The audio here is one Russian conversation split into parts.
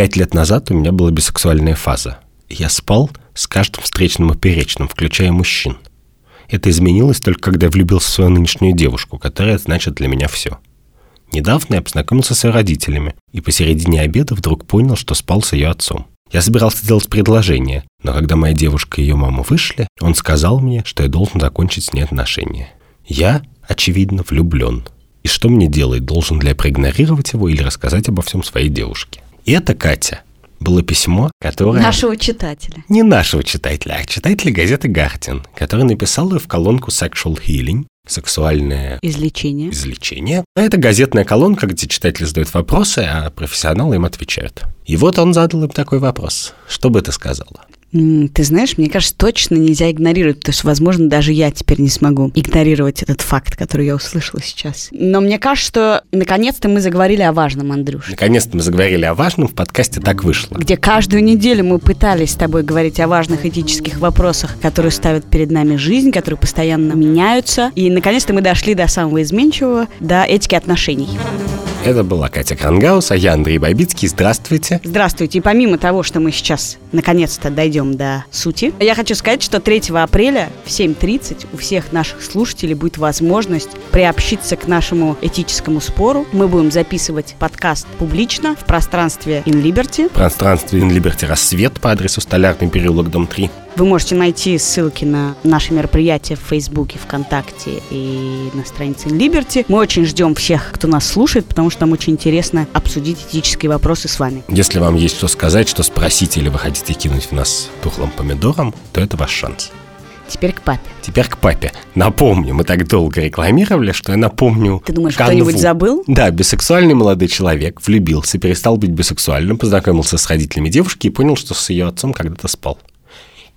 Пять лет назад у меня была бисексуальная фаза. Я спал с каждым встречным и перечным, включая мужчин. Это изменилось только когда я влюбился в свою нынешнюю девушку, которая значит для меня все. Недавно я познакомился с ее родителями и посередине обеда вдруг понял, что спал с ее отцом. Я собирался сделать предложение, но когда моя девушка и ее мама вышли, он сказал мне, что я должен закончить с ней отношения. Я, очевидно, влюблен. И что мне делать? Должен ли я проигнорировать его или рассказать обо всем своей девушке? Это Катя. Было письмо, которое... Нашего читателя. Не нашего читателя, а читателя газеты «Гартиан», который написал в колонку «Sexual Healing», сексуальное Излечение. излечение. А это газетная колонка, где читатели задают вопросы, а профессионалы им отвечают. И вот он задал им такой вопрос. Что бы ты сказала? Ты знаешь, мне кажется, точно нельзя игнорировать, потому что, возможно, даже я теперь не смогу игнорировать этот факт, который я услышала сейчас. Но мне кажется, что наконец-то мы заговорили о важном, Андрюш. Наконец-то мы заговорили о важном, в подкасте так вышло. где каждую неделю мы пытались с тобой говорить о важных этических вопросах, которые ставят перед нами жизнь, которые постоянно меняются. И, наконец-то, мы дошли до самого изменчивого, до этики отношений. Это была Катя Крангаус, а я Андрей Бабицкий. Здравствуйте. Здравствуйте. И помимо того, что мы сейчас наконец-то дойдем до сути, я хочу сказать, что 3 апреля в 7.30 у всех наших слушателей будет возможность приобщиться к нашему этическому спору. Мы будем записывать подкаст публично в пространстве In Liberty. В пространстве In Liberty Рассвет по адресу Столярный переулок, дом 3. Вы можете найти ссылки на наши мероприятия в Фейсбуке, ВКонтакте и на странице Liberty. Мы очень ждем всех, кто нас слушает, потому что нам очень интересно обсудить этические вопросы с вами. Если вам есть что сказать, что спросить или вы хотите кинуть в нас тухлым помидором, то это ваш шанс. Теперь к папе. Теперь к папе. Напомню, мы так долго рекламировали, что я напомню Ты думаешь, канву. кто-нибудь забыл? Да, бисексуальный молодой человек влюбился, перестал быть бисексуальным, познакомился с родителями девушки и понял, что с ее отцом когда-то спал.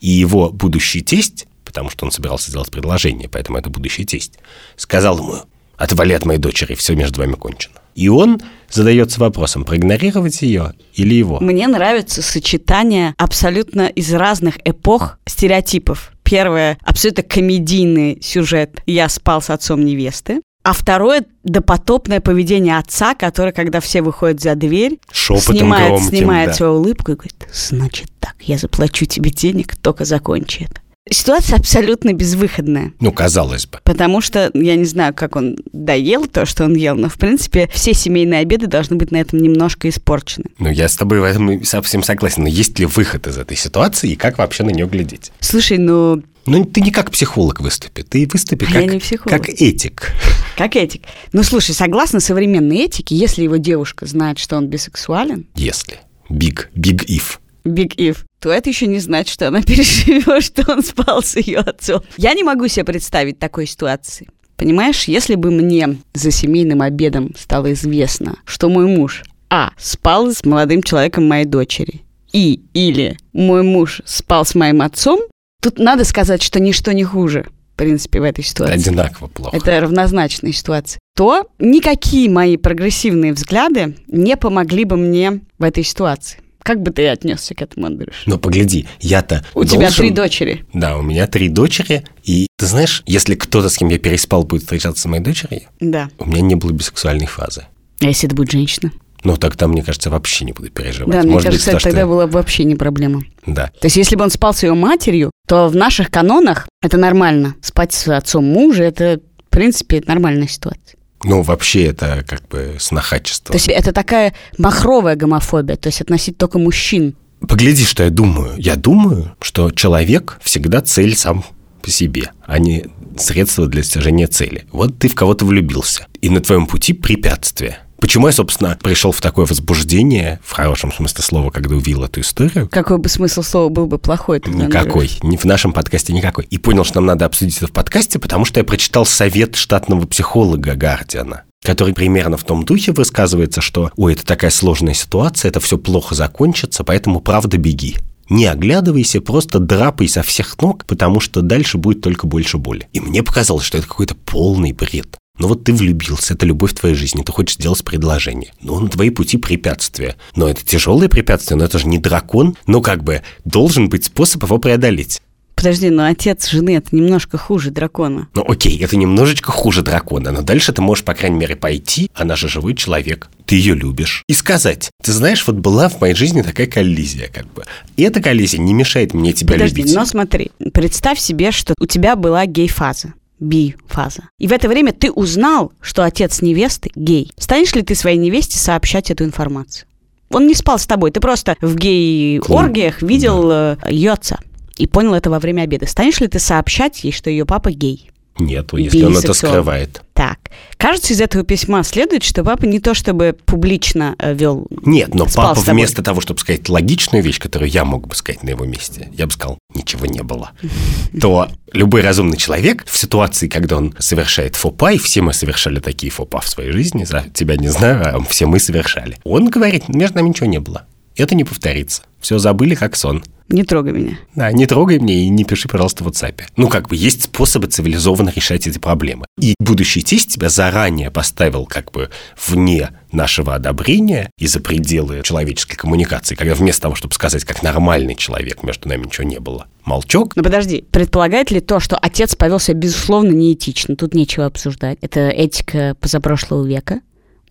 И его будущий тесть, потому что он собирался сделать предложение, поэтому это будущий тесть, сказал ему, отвали от моей дочери, все между вами кончено. И он задается вопросом, проигнорировать ее или его. Мне нравится сочетание абсолютно из разных эпох стереотипов. Первое – абсолютно комедийный сюжет «Я спал с отцом невесты». А второе – допотопное поведение отца, который, когда все выходят за дверь, Шепотом снимает, громким, снимает да. свою улыбку и говорит, значит так, я заплачу тебе денег, только закончи это. Ситуация абсолютно безвыходная. Ну, казалось бы. Потому что я не знаю, как он доел то, что он ел, но, в принципе, все семейные обеды должны быть на этом немножко испорчены. Ну, я с тобой в этом совсем согласен. Но есть ли выход из этой ситуации и как вообще на нее глядеть? Слушай, ну, Ну, ты не как психолог выступи, ты выступи А как, я не психолог. как этик. как этик. Ну, слушай, согласно современной этике, если его девушка знает, что он бисексуален, Если. Big, big if. Big if, то это еще не значит, что она переживет, что он спал с ее отцом. Я не могу себе представить такой ситуации. Понимаешь, если бы мне за семейным обедом стало известно, что мой муж А. спал с молодым человеком моей дочери, и или мой муж спал с моим отцом, тут надо сказать, что ничто не хуже, в принципе, в этой ситуации. Одинаково плохо. это равнозначная ситуация, то никакие мои прогрессивные взгляды не помогли бы мне в этой ситуации. Как бы ты отнесся к этому, Андрюш? Но погляди, я-то У тебя должен- три дочери. Да, у меня три дочери, и ты знаешь, если кто-то, с кем я переспал, будет встречаться с моей дочерью, Да. у меня не было бисексуальной фазы. А если это будет женщина? Ну, тогда, мне кажется, вообще не буду переживать. Да, мне Может кажется, быть, это тогда что... была бы вообще не проблема. Да. То есть, если бы он спал с ее матерью, то в наших канонах это нормально. Спать с отцом мужа – это, в принципе, нормальная ситуация. Ну, вообще, это как бы снохачество. То есть, это такая махровая гомофобия, то есть относить только мужчин. Погляди, что я думаю. Я думаю, что человек всегда цель сам по себе, а не средство для достижения цели. Вот ты в кого-то влюбился, и на твоем пути препятствие. Почему я, собственно, пришел в такое возбуждение, в хорошем смысле слова, когда увидел эту историю? Какой бы смысл слова был бы плохой? тогда, Никакой. Ни в нашем подкасте никакой. И понял, что нам надо обсудить это в подкасте, потому что я прочитал совет штатного психолога Гардиана, который примерно в том духе высказывается, что «Ой, это такая сложная ситуация, это все плохо закончится, поэтому правда беги». Не оглядывайся, просто драпай со всех ног, потому что дальше будет только больше боли. И мне показалось, что это какой-то полный бред. Ну вот ты влюбился, это любовь в твоей жизни, ты хочешь сделать предложение. Ну, на твои пути препятствия. Но это тяжелое препятствие, но это же не дракон. Ну, как бы, должен быть способ его преодолеть. Подожди, но отец жены это немножко хуже дракона. Ну окей, это немножечко хуже дракона, но дальше ты можешь, по крайней мере, пойти, она же живой человек, ты ее любишь, и сказать, ты знаешь, вот была в моей жизни такая коллизия, как бы. И эта коллизия не мешает мне тебя Подожди, любить. но смотри, представь себе, что у тебя была гей-фаза. Би-фаза. И в это время ты узнал, что отец невесты гей. Станешь ли ты своей невесте сообщать эту информацию? Он не спал с тобой, ты просто в гей-оргиях видел да. ее отца и понял это во время обеда. Станешь ли ты сообщать ей, что ее папа гей? Нет, если он это скрывает. Так, кажется, из этого письма следует, что папа не то чтобы публично э, вел... Нет, но папа вместо того, чтобы сказать логичную вещь, которую я мог бы сказать на его месте, я бы сказал, ничего не было. То любой разумный человек в ситуации, когда он совершает фопа, и все мы совершали такие фопа в своей жизни, за тебя не знаю, а все мы совершали, он говорит, между нами ничего не было. Это не повторится. Все забыли, как сон. Не трогай меня. Да, не трогай меня и не пиши, пожалуйста, в WhatsApp. Ну, как бы есть способы цивилизованно решать эти проблемы. И будущий тесть тебя заранее поставил как бы вне нашего одобрения и за пределы человеческой коммуникации, когда вместо того, чтобы сказать, как нормальный человек, между нами ничего не было, молчок. Но подожди, предполагает ли то, что отец повел себя, безусловно, неэтично? Тут нечего обсуждать. Это этика позапрошлого века.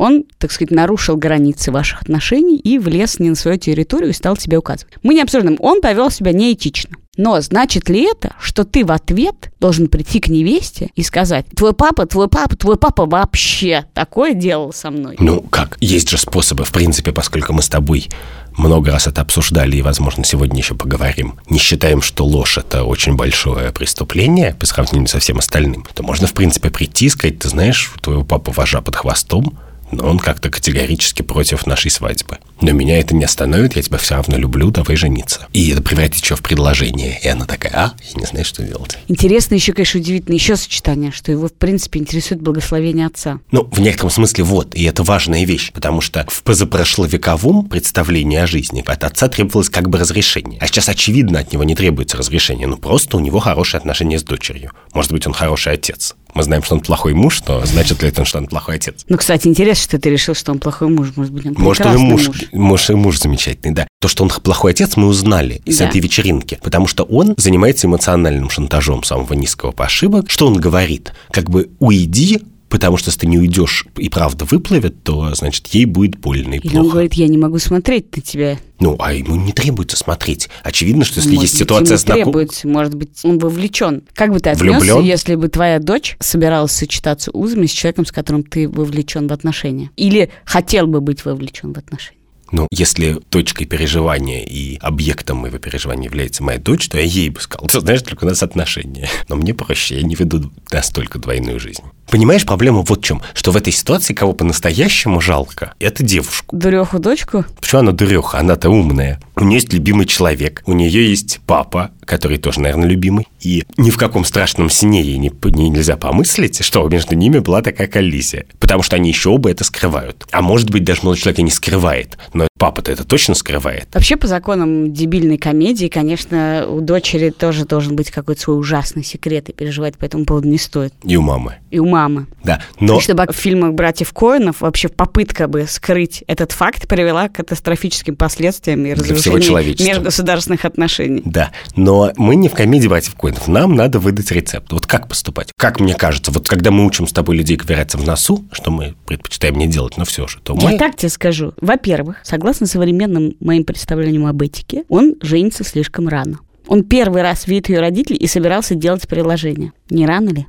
Он, так сказать, нарушил границы ваших отношений и влез не на свою территорию и стал тебе указывать. Мы не обсуждаем, он повел себя неэтично. Но значит ли это, что ты в ответ должен прийти к невесте и сказать, твой папа, твой папа, твой папа вообще такое делал со мной? Ну как, есть же способы, в принципе, поскольку мы с тобой много раз это обсуждали и, возможно, сегодня еще поговорим, не считаем, что ложь – это очень большое преступление по сравнению со всем остальным, то можно, в принципе, прийти и сказать, ты знаешь, твоего папа вожа под хвостом, но он как-то категорически против нашей свадьбы. Но меня это не остановит, я тебя все равно люблю, давай жениться. И это превратит еще в предложение. И она такая, а, я не знаю, что делать. Интересно еще, конечно, удивительно еще сочетание, что его, в принципе, интересует благословение отца. Ну, в некотором смысле вот, и это важная вещь, потому что в позапрошловековом представлении о жизни от отца требовалось как бы разрешение. А сейчас, очевидно, от него не требуется разрешение, ну просто у него хорошие отношения с дочерью. Может быть, он хороший отец. Мы знаем, что он плохой муж, но значит ли это, что он плохой отец? Ну, кстати, интересно, что ты решил, что он плохой муж. Может быть, он Может, он и муж, муж. Может, и муж замечательный, да. То, что он плохой отец, мы узнали из да. этой вечеринки. Потому что он занимается эмоциональным шантажом самого низкого пошиба. Что он говорит? Как бы уйди, потому что если ты не уйдешь и правда выплывет, то, значит, ей будет больно и Или плохо. он говорит, я не могу смотреть на тебя. Ну, а ему не требуется смотреть. Очевидно, что если может есть быть, ситуация ему требуется, может быть, он вовлечен. Как бы ты отнесся, Влюблен? если бы твоя дочь собиралась сочетаться узами с человеком, с которым ты вовлечен в отношения? Или хотел бы быть вовлечен в отношения? Ну, если точкой переживания и объектом моего переживания является моя дочь, то я ей бы сказал, ты знаешь, только у нас отношения. Но мне проще, я не веду настолько двойную жизнь. Понимаешь, проблема вот в чем, что в этой ситуации кого по-настоящему жалко, это девушку. Дуреху дочку? Почему она дуреха? Она-то умная. У нее есть любимый человек, у нее есть папа, который тоже, наверное, любимый. И ни в каком страшном сне ей не, не, нельзя помыслить, что между ними была такая коллизия. Потому что они еще оба это скрывают. А может быть, даже молодой человек и не скрывает. Но папа-то это точно скрывает. Вообще, по законам дебильной комедии, конечно, у дочери тоже должен быть какой-то свой ужасный секрет, и переживать по этому поводу не стоит. И у мамы. И у мамы. Да, но... И чтобы в фильмах братьев Коинов вообще попытка бы скрыть этот факт привела к катастрофическим последствиям и разрушению межгосударственных отношений. Да, но мы не в комедии братьев Коинов. Нам надо выдать рецепт. Вот как поступать? Как мне кажется, вот когда мы учим с тобой людей ковыряться в носу, что мы предпочитаем не делать, но все же, то мы... Я так тебе скажу. Во-первых, согласно современным моим представлениям об этике, он женится слишком рано. Он первый раз видит ее родителей и собирался делать приложение. Не рано ли?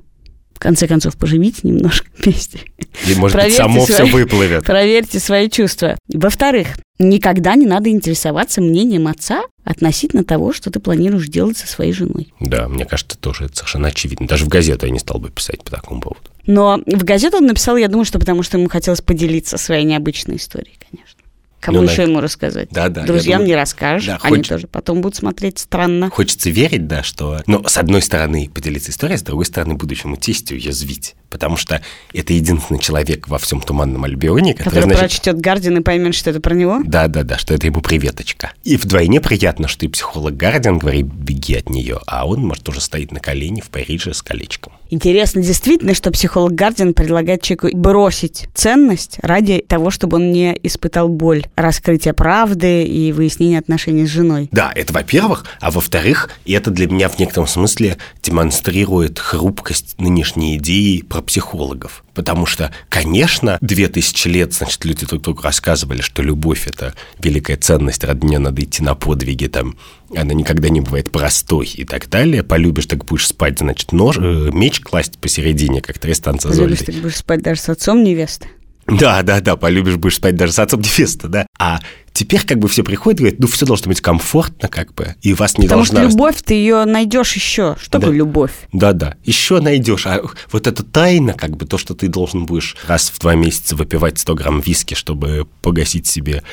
Конце концов, поживите немножко вместе. И, может быть, само свои, все выплывет. Проверьте свои чувства. Во-вторых, никогда не надо интересоваться мнением отца относительно того, что ты планируешь делать со своей женой. Да, мне кажется, тоже это совершенно очевидно. Даже в газету я не стал бы писать по такому поводу. Но в газету он написал, я думаю, что потому что ему хотелось поделиться своей необычной историей, конечно. Кому ну, еще да. ему рассказать? Да, да. Друзьям думаю, не расскажешь, да, они хоч... тоже потом будут смотреть странно. Хочется верить, да, что... Ну, с одной стороны, поделиться историей, с другой стороны, будущему тестю язвить. Потому что это единственный человек во всем Туманном Альбионе, который, который значит... прочтет Гардин и поймет, что это про него? Да-да-да, что это ему приветочка. И вдвойне приятно, что и психолог Гардин говорит, беги от нее, а он, может, уже стоит на колени в Париже с колечком. Интересно действительно, что психолог Гардин предлагает человеку бросить ценность ради того, чтобы он не испытал боль раскрытия правды и выяснения отношений с женой. Да, это во-первых. А во-вторых, это для меня в некотором смысле демонстрирует хрупкость нынешней идеи про психологов. Потому что, конечно, две тысячи лет, значит, люди друг другу рассказывали, что любовь – это великая ценность, ради нее надо идти на подвиги, там, она никогда не бывает простой и так далее. Полюбишь, так будешь спать, значит, нож, э, меч класть посередине, как Тристан Полюбишь, так будешь спать даже с отцом невесты. Да, да, да, полюбишь, будешь спать даже с отцом невесты, да. А теперь как бы все приходят и говорят, ну, все должно быть комфортно, как бы, и вас не Потому должна... что любовь, ты ее найдешь еще. Что да. любовь? Да, да, еще найдешь. А вот эта тайна, как бы, то, что ты должен будешь раз в два месяца выпивать 100 грамм виски, чтобы погасить себе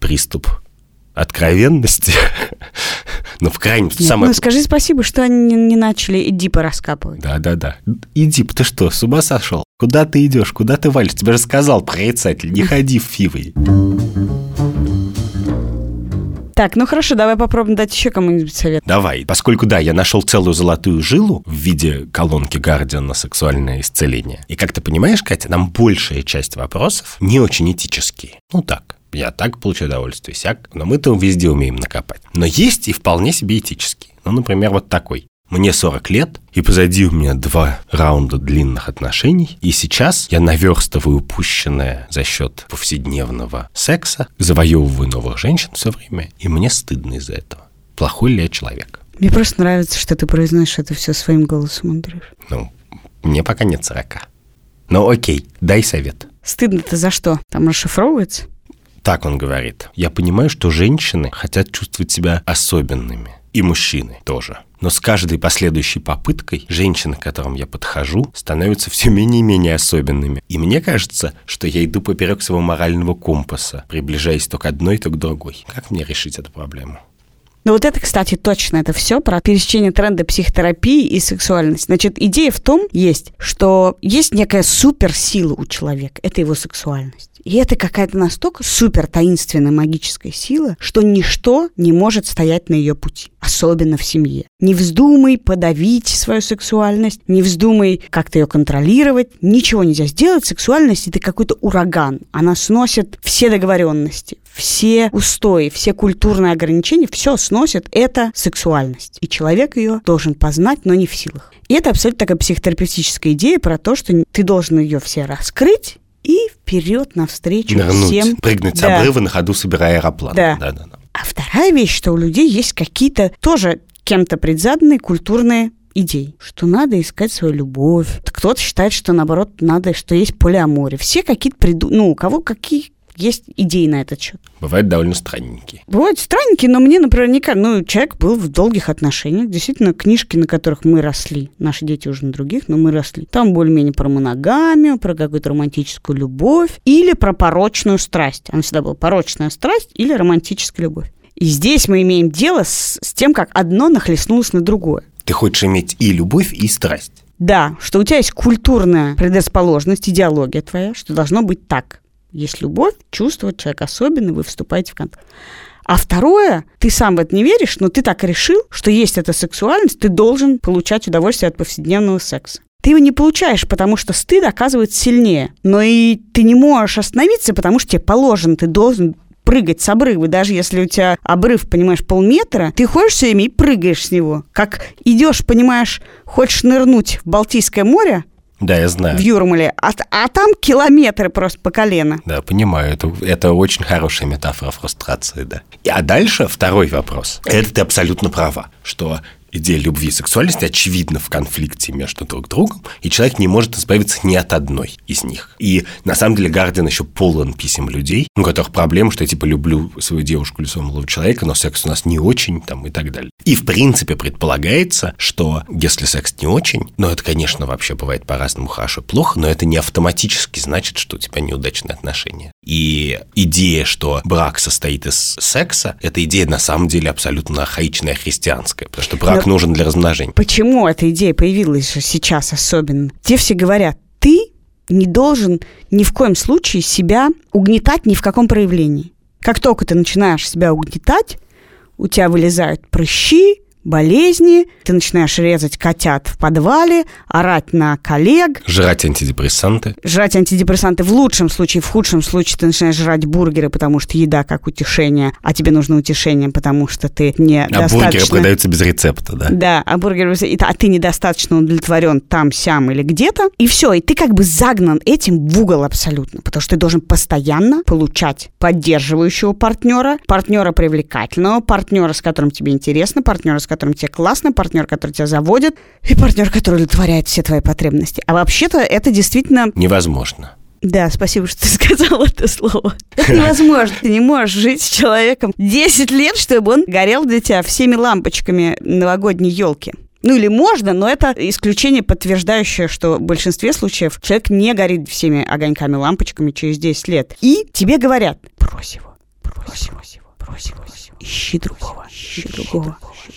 приступ откровенности, но в крайнем случае... Самое... Ну, скажи спасибо, что они не начали Эдипа раскапывать. Да-да-да. Эдип, ты что, с ума сошел? Куда ты идешь? Куда ты валишь? Тебе же сказал прорицатель, не ходи в фивы. Так, ну хорошо, давай попробуем дать еще кому-нибудь совет. Давай, поскольку, да, я нашел целую золотую жилу в виде колонки Гардиан на сексуальное исцеление. И как ты понимаешь, Катя, нам большая часть вопросов не очень этические. Ну так, я так получаю удовольствие, сяк, но мы там везде умеем накопать. Но есть и вполне себе этические. Ну, например, вот такой. Мне 40 лет, и позади у меня два раунда длинных отношений, и сейчас я наверстываю упущенное за счет повседневного секса, завоевываю новых женщин все время, и мне стыдно из-за этого. Плохой ли я человек? Мне просто нравится, что ты произносишь это все своим голосом, Андрюш. Ну, мне пока нет 40. Ну окей, дай совет. Стыдно-то за что? Там расшифровывается? Так он говорит. Я понимаю, что женщины хотят чувствовать себя особенными. И мужчины тоже. Но с каждой последующей попыткой женщины, к которым я подхожу, становятся все менее и менее особенными. И мне кажется, что я иду поперек своего морального компаса, приближаясь то к одной, то к другой. Как мне решить эту проблему? Ну вот это, кстати, точно, это все про пересечение тренда психотерапии и сексуальности. Значит, идея в том есть, что есть некая суперсила у человека, это его сексуальность. И это какая-то настолько супер таинственная магическая сила, что ничто не может стоять на ее пути, особенно в семье. Не вздумай подавить свою сексуальность, не вздумай как-то ее контролировать, ничего нельзя сделать. Сексуальность это какой-то ураган. Она сносит все договоренности, все устои, все культурные ограничения, все сносит это сексуальность. И человек ее должен познать, но не в силах. И это абсолютно такая психотерапевтическая идея про то, что ты должен ее все раскрыть и вперед навстречу Нырнуть, всем. прыгнуть да. с обрыва на ходу, собирая аэроплан. Да. Да, да, да. А вторая вещь, что у людей есть какие-то тоже кем-то предзаданные культурные идей, что надо искать свою любовь. Кто-то считает, что наоборот надо, что есть полиамория. Все какие-то приду... ну, у кого какие есть идеи на этот счет. Бывают довольно странненькие. Бывают странненькие, но мне, например, не Ну, человек был в долгих отношениях. Действительно, книжки, на которых мы росли, наши дети уже на других, но мы росли. Там более-менее про моногамию, про какую-то романтическую любовь или про порочную страсть. Она всегда была порочная страсть или романтическая любовь. И здесь мы имеем дело с, с тем, как одно нахлестнулось на другое. Ты хочешь иметь и любовь, и страсть. Да, что у тебя есть культурная предрасположенность, идеология твоя, что должно быть так. Есть любовь, чувство, человек особенный, вы вступаете в контакт. А второе, ты сам в это не веришь, но ты так решил, что есть эта сексуальность, ты должен получать удовольствие от повседневного секса. Ты его не получаешь, потому что стыд оказывается сильнее. Но и ты не можешь остановиться, потому что тебе положено, ты должен прыгать с обрыва, даже если у тебя обрыв, понимаешь, полметра, ты ходишь все время и прыгаешь с него. Как идешь, понимаешь, хочешь нырнуть в Балтийское море, да, я знаю. В Юрмале. А, а там километры просто по колено. Да, понимаю. Это, это очень хорошая метафора фрустрации, да. А дальше второй вопрос. Это ты абсолютно права, что идея любви и сексуальности очевидно в конфликте между друг другом, и человек не может избавиться ни от одной из них. И на самом деле Гарден еще полон писем людей, у которых проблема, что я типа люблю свою девушку или своего молодого человека, но секс у нас не очень, там, и так далее. И в принципе предполагается, что если секс не очень, ну это, конечно, вообще бывает по-разному хорошо и плохо, но это не автоматически значит, что у тебя неудачные отношения. И идея, что брак состоит из секса, эта идея на самом деле абсолютно архаичная христианская, потому что брак но нужен для размножения. Почему эта идея появилась же сейчас особенно? Те все говорят, ты не должен ни в коем случае себя угнетать ни в каком проявлении. Как только ты начинаешь себя угнетать, у тебя вылезают прыщи, болезни, ты начинаешь резать котят в подвале, орать на коллег. Жрать антидепрессанты. Жрать антидепрессанты в лучшем случае, в худшем случае ты начинаешь жрать бургеры, потому что еда как утешение, а тебе нужно утешение, потому что ты не А бургеры продаются без рецепта, да? Да, а бургеры, а ты недостаточно удовлетворен там, сям или где-то, и все, и ты как бы загнан этим в угол абсолютно, потому что ты должен постоянно получать поддерживающего партнера, партнера привлекательного, партнера, с которым тебе интересно, партнера, с которым тебе классно, партнер, который тебя заводит, и партнер, который удовлетворяет все твои потребности. А вообще-то это действительно... Невозможно. Да, спасибо, что ты сказал это слово. Это невозможно. Ты не можешь жить с человеком 10 лет, чтобы он горел для тебя всеми лампочками новогодней елки. Ну или можно, но это исключение, подтверждающее, что в большинстве случаев человек не горит всеми огоньками, лампочками через 10 лет. И тебе говорят, брось его, брось его, брось его, ищи другого, ищи другого.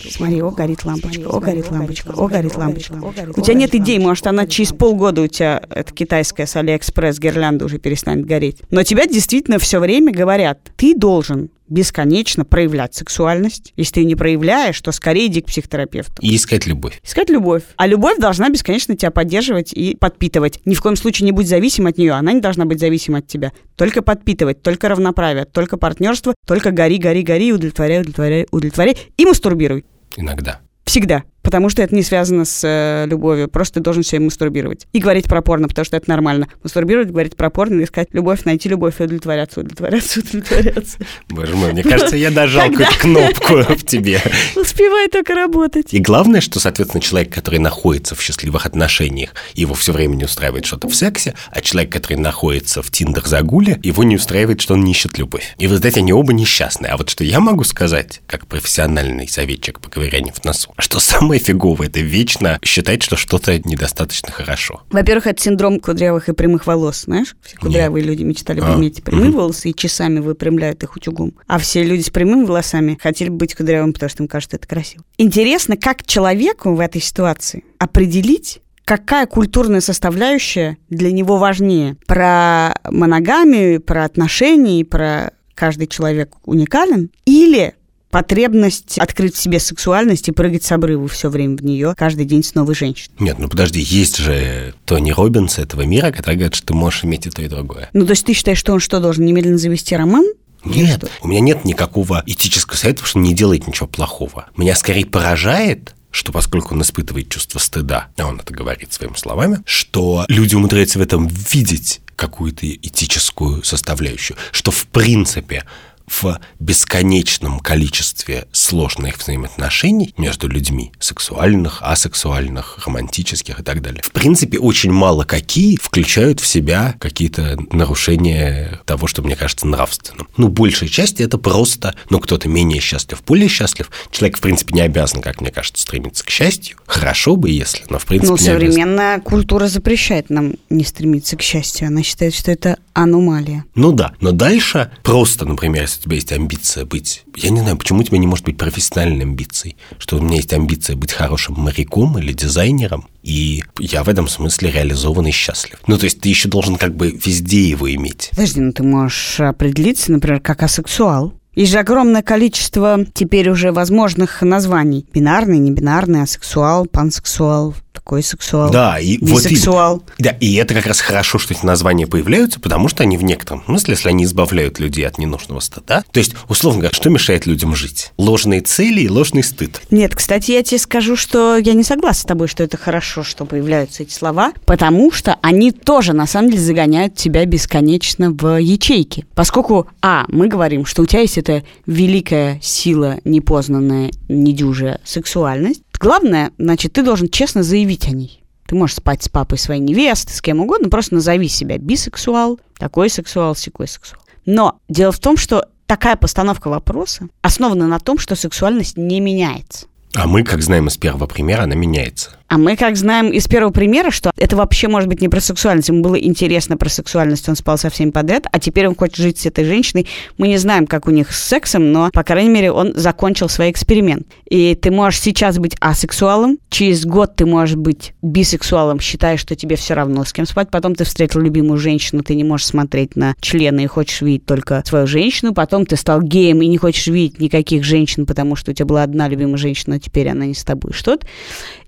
Смотри, о, горит лампочка, о, горит лампочка, о, горит лампочка. У тебя нет идей, может, она через полгода у тебя, это китайская с Алиэкспресс гирлянда уже перестанет гореть. Но тебя действительно все время говорят, ты должен бесконечно проявлять сексуальность. Если ты ее не проявляешь, то скорее иди к психотерапевту. И искать любовь. Искать любовь. А любовь должна бесконечно тебя поддерживать и подпитывать. Ни в коем случае не будь зависим от нее. Она не должна быть зависима от тебя. Только подпитывать, только равноправие, только партнерство, только гори, гори, гори, удовлетворяй, удовлетворяй, удовлетворяй и мастурбируй. Иногда. Всегда потому что это не связано с э, любовью. Просто ты должен себе мастурбировать. И говорить про порно, потому что это нормально. Мастурбировать, говорить про порно, искать любовь, найти любовь удовлетворяться, удовлетворяться, удовлетворяться. Боже мой, мне кажется, я нажал какую-то кнопку в тебе. Успевай только работать. И главное, что, соответственно, человек, который находится в счастливых отношениях, его все время не устраивает что-то в сексе, а человек, который находится в тиндер-загуле, его не устраивает, что он не ищет любовь. И вы знаете, они оба несчастные. А вот что я могу сказать, как профессиональный советчик по ковырянию в носу, что самое самое фиговое. Это вечно считать, что что-то недостаточно хорошо. Во-первых, это синдром кудрявых и прямых волос, знаешь? Все кудрявые Нет. люди мечтали а. иметь прямые угу. волосы и часами выпрямляют их утюгом. А все люди с прямыми волосами хотели быть кудрявыми, потому что им кажется это красиво. Интересно, как человеку в этой ситуации определить, какая культурная составляющая для него важнее. Про моногамию, про отношения, про каждый человек уникален, или потребность открыть в себе сексуальность и прыгать с обрыва все время в нее, каждый день с новой женщиной. Нет, ну подожди, есть же Тони Робинс этого мира, который говорит, что ты можешь иметь и то, и другое. Ну, то есть ты считаешь, что он что, должен немедленно завести роман? Нет, у меня нет никакого этического совета, потому что не делает ничего плохого. Меня скорее поражает, что поскольку он испытывает чувство стыда, а он это говорит своими словами, что люди умудряются в этом видеть какую-то этическую составляющую, что в принципе в бесконечном количестве сложных взаимоотношений между людьми, сексуальных, асексуальных, романтических и так далее. В принципе, очень мало какие включают в себя какие-то нарушения того, что мне кажется нравственным. Ну, большая часть это просто, ну, кто-то менее счастлив, более счастлив. Человек, в принципе, не обязан, как мне кажется, стремиться к счастью. Хорошо бы, если, но в принципе Ну, современная культура запрещает нам не стремиться к счастью. Она считает, что это аномалия. Ну да, но дальше просто, например, если у тебя есть амбиция быть... Я не знаю, почему у тебя не может быть профессиональной амбицией, что у меня есть амбиция быть хорошим моряком или дизайнером, и я в этом смысле реализован и счастлив. Ну, то есть ты еще должен как бы везде его иметь. Подожди, ну ты можешь определиться, например, как асексуал. Есть же огромное количество теперь уже возможных названий. Бинарный, небинарный, асексуал, пансексуал, такой сексуал. Да, и бисексуал. вот и, да, и это как раз хорошо, что эти названия появляются, потому что они в некотором смысле, если они избавляют людей от ненужного стыда, то есть, условно говоря, что мешает людям жить? Ложные цели и ложный стыд. Нет, кстати, я тебе скажу, что я не согласна с тобой, что это хорошо, что появляются эти слова, потому что они тоже, на самом деле, загоняют тебя бесконечно в ячейки. Поскольку, а, мы говорим, что у тебя есть эта великая сила, непознанная, недюжая сексуальность, Главное, значит, ты должен честно заявить о ней. Ты можешь спать с папой своей невесты, с кем угодно, просто назови себя бисексуал, такой сексуал, секой сексуал. Но дело в том, что такая постановка вопроса основана на том, что сексуальность не меняется. А мы, как знаем из первого примера, она меняется. А мы как знаем из первого примера, что это вообще может быть не про сексуальность. Ему было интересно про сексуальность, он спал со всеми подряд, а теперь он хочет жить с этой женщиной. Мы не знаем, как у них с сексом, но, по крайней мере, он закончил свой эксперимент. И ты можешь сейчас быть асексуалом, через год ты можешь быть бисексуалом, считая, что тебе все равно с кем спать, потом ты встретил любимую женщину, ты не можешь смотреть на члены и хочешь видеть только свою женщину, потом ты стал геем и не хочешь видеть никаких женщин, потому что у тебя была одна любимая женщина, а теперь она не с тобой. Что-то.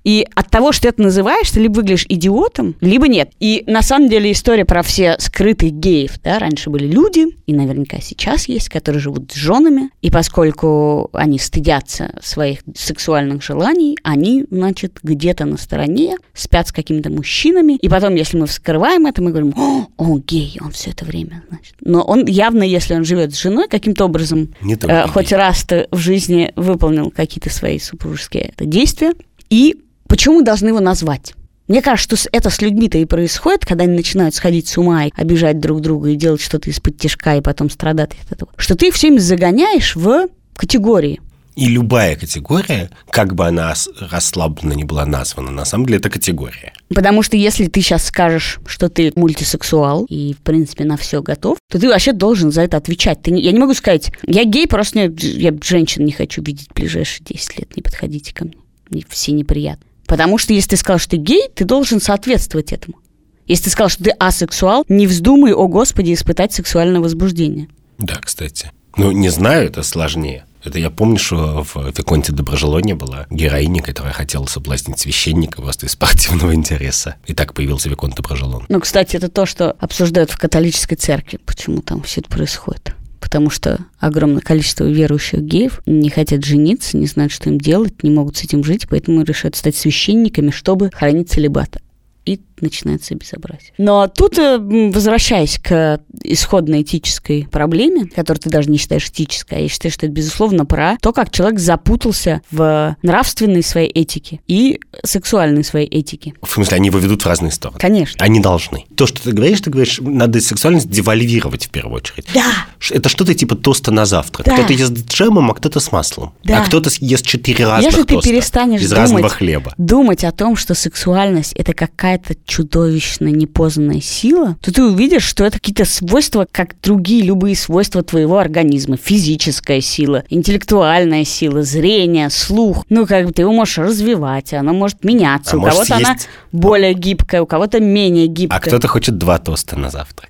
И от того, что это называешь, ты либо выглядишь идиотом, либо нет. И на самом деле история про все скрытых геев, да, раньше были люди, и наверняка сейчас есть, которые живут с женами, и поскольку они стыдятся своих сексуальных желаний, они, значит, где-то на стороне спят с какими-то мужчинами, и потом, если мы вскрываем это, мы говорим, о, он гей, он все это время, значит. Но он явно, если он живет с женой, каким-то образом, э, хоть раз-то в жизни выполнил какие-то свои супружеские действия, и почему должны его назвать? Мне кажется, что это с людьми-то и происходит, когда они начинают сходить с ума и обижать друг друга и делать что-то из-под тяжка и потом страдать от этого. Что ты все время загоняешь в категории. И любая категория, как бы она расслабленно не была названа, на самом деле это категория. Потому что если ты сейчас скажешь, что ты мультисексуал и, в принципе, на все готов, то ты вообще должен за это отвечать. Ты не- я не могу сказать, я гей, просто не- я женщин не хочу видеть в ближайшие 10 лет, не подходите ко мне. Мне все неприятно. Потому что если ты сказал, что ты гей, ты должен соответствовать этому. Если ты сказал, что ты асексуал, не вздумай, о господи, испытать сексуальное возбуждение. Да, кстати. Ну, не знаю, это сложнее. Это я помню, что в Виконте Доброжелоне была героиня, которая хотела соблазнить священника просто из спортивного интереса. И так появился Виконт Доброжелон. Ну, кстати, это то, что обсуждают в католической церкви, почему там все это происходит. Потому что огромное количество верующих геев не хотят жениться, не знают, что им делать, не могут с этим жить, поэтому решают стать священниками, чтобы хранить целебат. И начинается безобразие. Но тут, э, возвращаясь к исходной этической проблеме, которую ты даже не считаешь этической, а я считаю, что это, безусловно, про то, как человек запутался в нравственной своей этике и сексуальной своей этике. В смысле, они его ведут в разные стороны. Конечно. Они должны. То, что ты говоришь, ты говоришь, надо сексуальность девальвировать в первую очередь. Да. Это что-то типа тоста на завтрак. Да. Кто-то ест с джемом, а кто-то с маслом. Да. А кто-то ест четыре разных Если ты перестанешь из думать, разного хлеба. думать о том, что сексуальность это какая-то чудовищная непознанная сила, то ты увидишь, что это какие-то свойства, как другие любые свойства твоего организма. Физическая сила, интеллектуальная сила, зрение, слух. Ну, как бы ты его можешь развивать, оно может меняться. А у кого-то она съесть- более гибкая, у кого-то менее гибкая. А кто-то хочет два тоста на завтрак.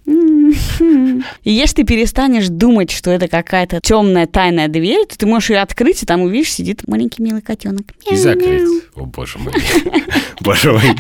И если ты перестанешь думать, что это какая-то темная тайная дверь, то ты можешь ее открыть, и там увидишь, сидит маленький милый котенок. И закрыть. О, боже мой. Боже мой.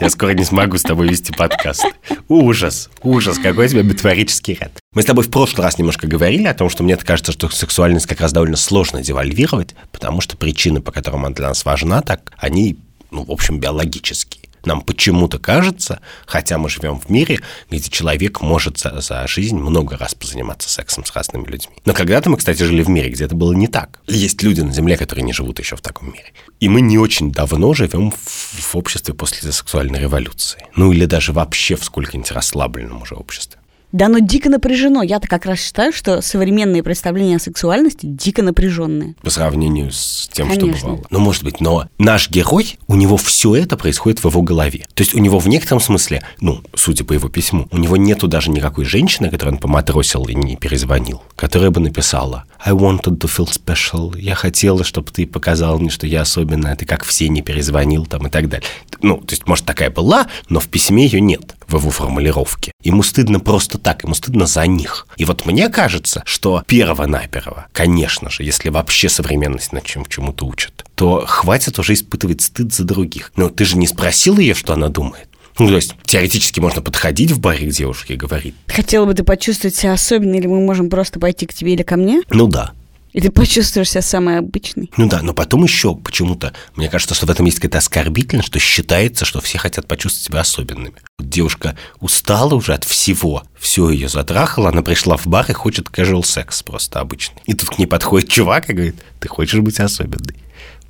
Я скоро не смогу с тобой вести подкаст. Ужас. Ужас. Какой у тебя метафорический ряд. Мы с тобой в прошлый раз немножко говорили о том, что мне кажется, что сексуальность как раз довольно сложно девальвировать, потому что причины, по которым она для нас важна, так, они, ну, в общем, биологические. Нам почему-то кажется, хотя мы живем в мире, где человек может за, за жизнь много раз позаниматься сексом с разными людьми. Но когда-то мы, кстати, жили в мире, где это было не так. Есть люди на Земле, которые не живут еще в таком мире. И мы не очень давно живем в, в обществе после сексуальной революции. Ну или даже вообще в сколько-нибудь расслабленном уже обществе. Да, оно дико напряжено. Я-то как раз считаю, что современные представления о сексуальности дико напряженные. По сравнению с тем, Конечно. что бывало. Ну, может быть, но наш герой, у него все это происходит в его голове. То есть у него в некотором смысле, ну, судя по его письму, у него нету даже никакой женщины, которую он поматросил и не перезвонил, которая бы написала «I wanted to feel special», «Я хотела, чтобы ты показал мне, что я особенная, ты как все не перезвонил» там и так далее. Ну, то есть, может, такая была, но в письме ее нет, в его формулировке. Ему стыдно просто так, ему стыдно за них. И вот мне кажется, что перво-наперво, конечно же, если вообще современность на чем чему-то учат, то хватит уже испытывать стыд за других. Но ты же не спросил ее, что она думает. Ну, то есть, теоретически можно подходить в баре к девушке и говорить, Хотела бы ты почувствовать себя особенно, или мы можем просто пойти к тебе или ко мне, ну да, и ты почувствуешь себя самой обычной. ну да, но потом еще почему-то, мне кажется, что в этом есть какая-то оскорбительность, что считается, что все хотят почувствовать себя особенными. Девушка устала уже от всего, все ее затрахало, она пришла в бар и хочет casual секс просто обычный. И тут к ней подходит чувак и говорит, ты хочешь быть особенной?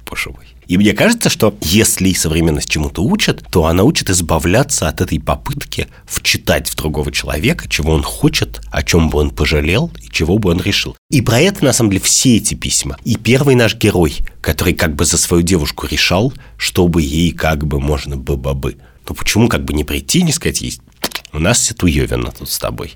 Боже мой. И мне кажется, что если современность чему-то учит, то она учит избавляться от этой попытки вчитать в другого человека, чего он хочет, о чем бы он пожалел и чего бы он решил. И про это, на самом деле, все эти письма. И первый наш герой, который как бы за свою девушку решал, чтобы ей как бы можно было бы. Ну почему как бы не прийти не сказать ей, у нас Ситуевина тут с тобой.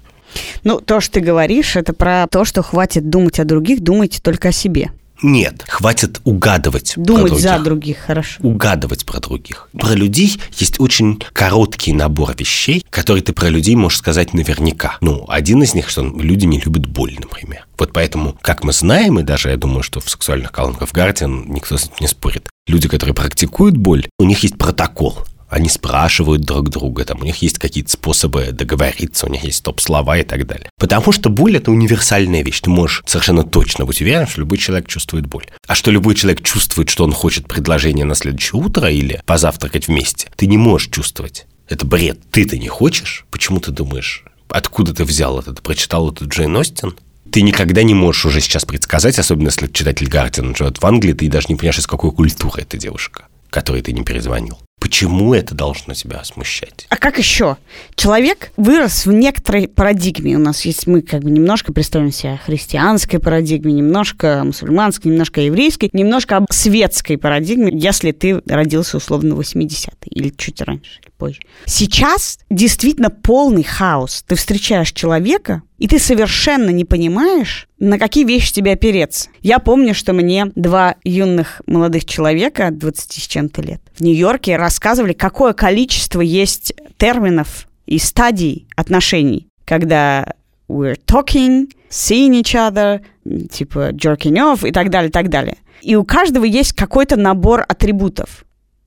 Ну, то, что ты говоришь, это про то, что хватит думать о других, думайте только о себе. Нет, хватит угадывать Думать про других. за других, хорошо. Угадывать про других. Про людей есть очень короткий набор вещей, которые ты про людей можешь сказать наверняка. Ну, один из них, что люди не любят боль, например. Вот поэтому, как мы знаем, и даже я думаю, что в сексуальных колонках Guardian никто с этим не спорит, люди, которые практикуют боль, у них есть протокол они спрашивают друг друга, там у них есть какие-то способы договориться, у них есть топ-слова и так далее. Потому что боль – это универсальная вещь. Ты можешь совершенно точно быть уверен, что любой человек чувствует боль. А что любой человек чувствует, что он хочет предложение на следующее утро или позавтракать вместе, ты не можешь чувствовать. Это бред. Ты-то не хочешь? Почему ты думаешь? Откуда ты взял это? Ты прочитал это Джейн Остин? ты никогда не можешь уже сейчас предсказать, особенно если читатель Гардиан живет в Англии, ты даже не понимаешь, из какой культуры эта девушка, которой ты не перезвонил. Почему это должно тебя смущать? А как еще? Человек вырос в некоторой парадигме. У нас есть, мы как бы немножко представим себя христианской парадигме, немножко мусульманской, немножко еврейской, немножко светской парадигме, если ты родился условно в 80-е или чуть раньше, позже. Сейчас действительно полный хаос. Ты встречаешь человека, и ты совершенно не понимаешь, на какие вещи тебе опереться. Я помню, что мне два юных молодых человека, 20 с чем-то лет, в Нью-Йорке рассказывали, какое количество есть терминов и стадий отношений, когда we're talking, seeing each other, типа jerking off и так далее, так далее. И у каждого есть какой-то набор атрибутов.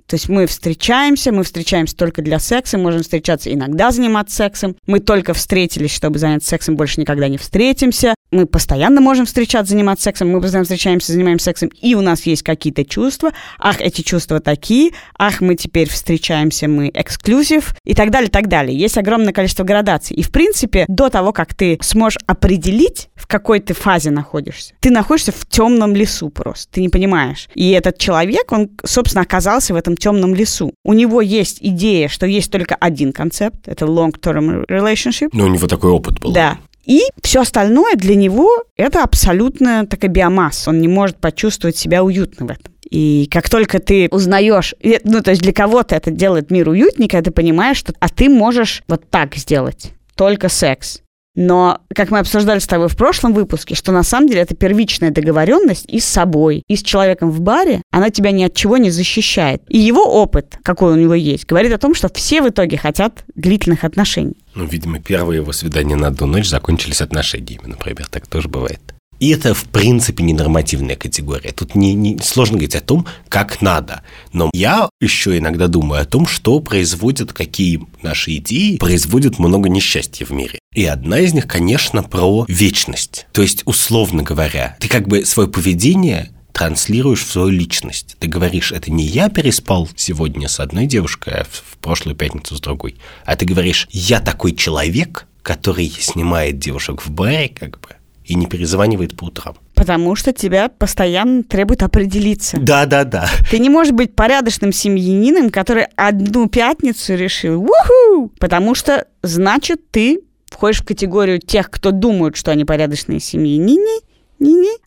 То есть мы встречаемся, мы встречаемся только для секса, можем встречаться иногда заниматься сексом. Мы только встретились, чтобы заняться сексом, больше никогда не встретимся. Мы постоянно можем встречаться, заниматься сексом, мы постоянно встречаемся, занимаемся сексом, и у нас есть какие-то чувства. Ах, эти чувства такие, ах, мы теперь встречаемся, мы эксклюзив, и так далее, так далее. Есть огромное количество градаций. И, в принципе, до того, как ты сможешь определить, в какой ты фазе находишься, ты находишься в темном лесу просто, ты не понимаешь. И этот человек, он, собственно, оказался в этом этом темном лесу. У него есть идея, что есть только один концепт, это long-term relationship. Но у него такой опыт был. Да. И все остальное для него это абсолютно такая биомасса. Он не может почувствовать себя уютно в этом. И как только ты узнаешь, ну, то есть для кого-то это делает мир уютнее, когда ты понимаешь, что а ты можешь вот так сделать. Только секс. Но, как мы обсуждали с тобой в прошлом выпуске, что на самом деле это первичная договоренность и с собой, и с человеком в баре, она тебя ни от чего не защищает. И его опыт, какой у него есть, говорит о том, что все в итоге хотят длительных отношений. Ну, видимо, первые его свидания на одну ночь закончились отношениями, например, так тоже бывает. И это, в принципе, ненормативная категория. Тут не, не сложно говорить о том, как надо. Но я еще иногда думаю о том, что производят, какие наши идеи производят много несчастья в мире. И одна из них, конечно, про вечность. То есть, условно говоря, ты как бы свое поведение транслируешь в свою личность. Ты говоришь, это не я переспал сегодня с одной девушкой, а в прошлую пятницу с другой. А ты говоришь, я такой человек, который снимает девушек в баре, как бы, и не перезванивает по утрам. Потому что тебя постоянно требует определиться. Да, да, да. Ты не можешь быть порядочным семьянином, который одну пятницу решил, уху, потому что значит ты входишь в категорию тех, кто думают, что они порядочные семьянины,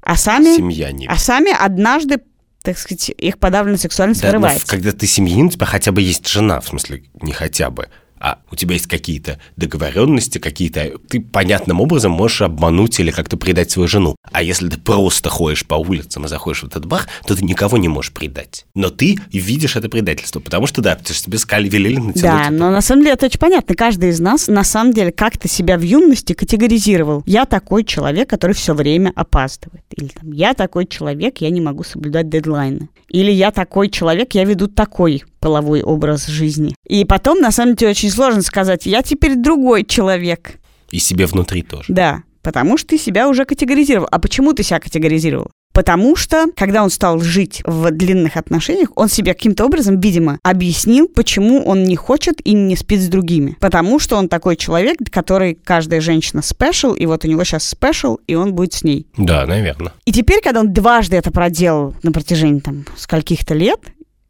а сами, Семьяне. а сами однажды так сказать, их подавленная сексуальность да, вырывается. когда ты семьянин, у тебя хотя бы есть жена, в смысле, не хотя бы а у тебя есть какие-то договоренности, какие-то... Ты понятным образом можешь обмануть или как-то предать свою жену. А если ты просто ходишь по улицам и заходишь в этот бар, то ты никого не можешь предать. Но ты видишь это предательство, потому что, да, ты же тебе сказали, велели натянуть. Да, это. но на самом деле это очень понятно. Каждый из нас, на самом деле, как-то себя в юности категоризировал. Я такой человек, который все время опаздывает. Или там, я такой человек, я не могу соблюдать дедлайны. Или я такой человек, я веду такой половой образ жизни. И потом, на самом деле, очень сложно сказать, я теперь другой человек. И себе внутри тоже. Да, потому что ты себя уже категоризировал. А почему ты себя категоризировал? Потому что, когда он стал жить в длинных отношениях, он себе каким-то образом, видимо, объяснил, почему он не хочет и не спит с другими. Потому что он такой человек, который каждая женщина special, и вот у него сейчас special, и он будет с ней. Да, наверное. И теперь, когда он дважды это проделал на протяжении там скольких-то лет,